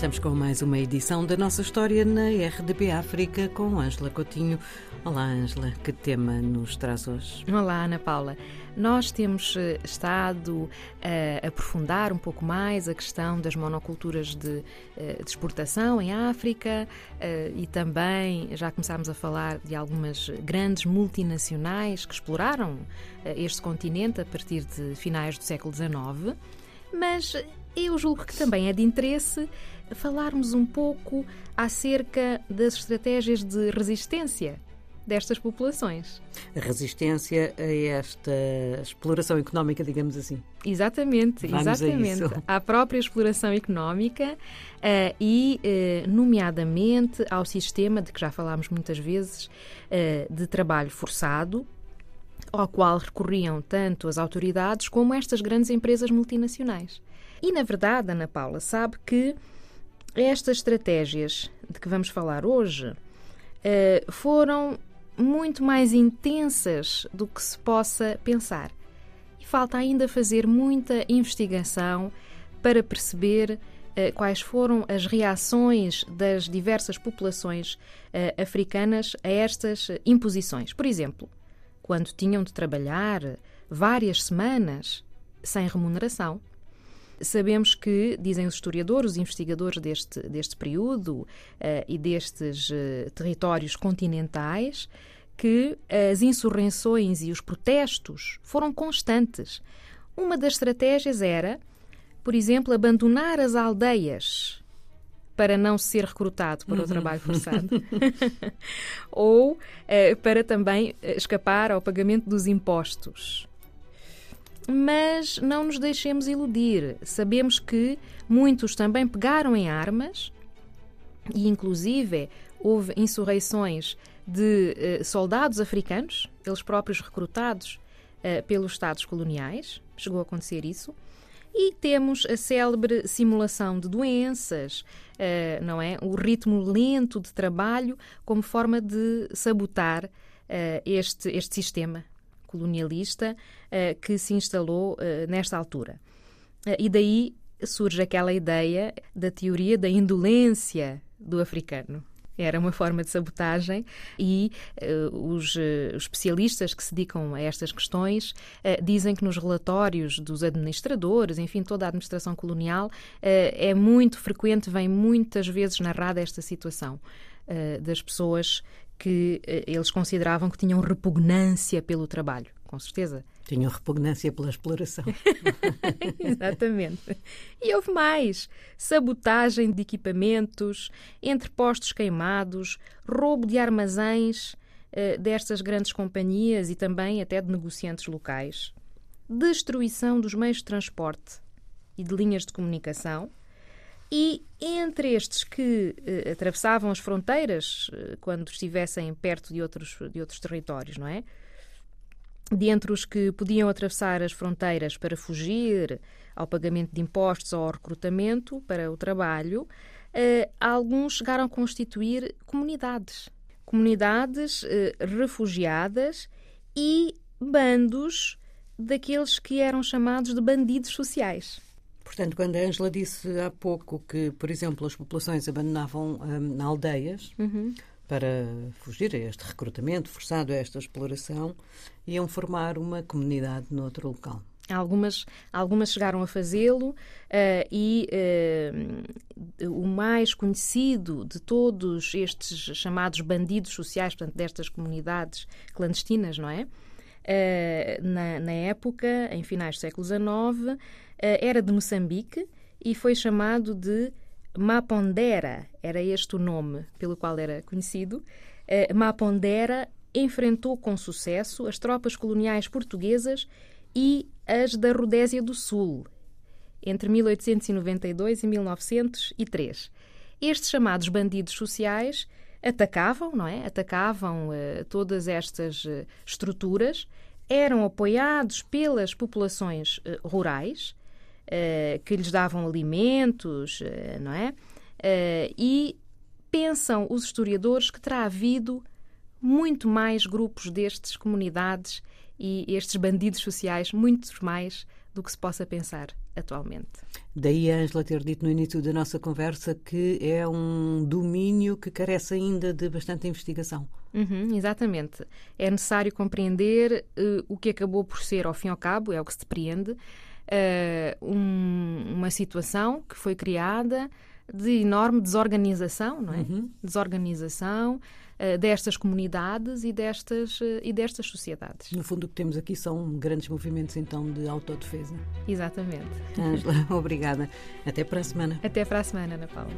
estamos com mais uma edição da nossa história na RDP África com Ângela Coutinho. Olá, Ângela, que tema nos traz hoje? Olá, Ana Paula. Nós temos eh, estado a aprofundar um pouco mais a questão das monoculturas de, eh, de exportação em África eh, e também já começámos a falar de algumas grandes multinacionais que exploraram este continente a partir de finais do século XIX. Mas eu julgo que também é de interesse falarmos um pouco acerca das estratégias de resistência destas populações. A resistência a esta exploração económica, digamos assim. Exatamente, Vamos exatamente. A à própria exploração económica uh, e, uh, nomeadamente, ao sistema de que já falámos muitas vezes uh, de trabalho forçado, ao qual recorriam tanto as autoridades como estas grandes empresas multinacionais. E, na verdade, Ana Paula sabe que estas estratégias de que vamos falar hoje uh, foram muito mais intensas do que se possa pensar. E falta ainda fazer muita investigação para perceber uh, quais foram as reações das diversas populações uh, africanas a estas imposições. Por exemplo, quando tinham de trabalhar várias semanas sem remuneração Sabemos que, dizem os historiadores, os investigadores deste, deste período uh, e destes uh, territórios continentais, que as insurreições e os protestos foram constantes. Uma das estratégias era, por exemplo, abandonar as aldeias para não ser recrutado para o uhum. trabalho forçado, ou uh, para também escapar ao pagamento dos impostos. Mas não nos deixemos iludir. Sabemos que muitos também pegaram em armas e, inclusive, houve insurreições de eh, soldados africanos, eles próprios recrutados eh, pelos Estados coloniais. Chegou a acontecer isso. E temos a célebre simulação de doenças, eh, não é? O ritmo lento de trabalho como forma de sabotar este, este sistema colonialista uh, que se instalou uh, nesta altura. Uh, e daí surge aquela ideia da teoria da indolência do africano. Era uma forma de sabotagem e uh, os, uh, especialistas que se dedicam a estas questões uh, dizem que nos relatórios dos administradores, enfim, toda a administração colonial, é muito frequente, vem muitas vezes narrada esta situação das pessoas que eh, eles consideravam que tinham repugnância pelo trabalho, com certeza. Tinham repugnância pela exploração. Exatamente. E houve mais: sabotagem de equipamentos, entrepostos queimados, roubo de armazéns uh, destas grandes companhias e também até de negociantes locais, destruição dos meios de transporte e de linhas de comunicação e entre estes que eh, atravessavam as fronteiras eh, quando estivessem perto de outros, de outros territórios, não é? Dentre os que podiam atravessar as fronteiras para fugir ao pagamento de impostos ou ao recrutamento para o trabalho, eh, alguns chegaram a constituir comunidades. Comunidades refugiadas e bandos daqueles que eram chamados de bandidos sociais. Portanto, quando a Ângela disse há pouco que, por exemplo, as populações abandonavam hum, aldeias uhum. para fugir a este recrutamento forçado, a esta exploração, iam formar uma comunidade noutro local. Algumas, algumas chegaram a fazê-lo uh, e uh, o mais conhecido de todos estes chamados bandidos sociais, portanto, destas comunidades clandestinas, não é? Uh, na, na, época, em finais do século XIX, eh, era de Moçambique e foi chamado de Mapondera, era este o nome pelo qual era conhecido. Eh, Mapondera enfrentou com sucesso as tropas coloniais portuguesas e as da Rodésia do Sul, entre 1892 e 1903. Estes chamados bandidos sociais atacavam, não é? Atacavam uh, todas estas uh, estruturas, eram apoiados pelas populações uh, rurais que lhes davam alimentos, não é? E pensam os historiadores que terá havido muito mais grupos destes, comunidades e estes bandidos sociais, muitos mais do que se possa pensar atualmente. Daí a Angela ter dito no início da nossa conversa que é um domínio que carece ainda de bastante investigação. Uhum, exatamente. É necessário compreender uh, o que acabou por ser, ao fim e ao cabo, é o que se depreende, uh, um, uma situação que foi criada de enorme desorganização, não é? Uhum. Desorganização uh, destas comunidades e destas, uh, e destas sociedades. No fundo, o que temos aqui são grandes movimentos, então, de autodefesa. Exatamente. Angela, obrigada. Até para a semana. Até para a semana, Ana Paula.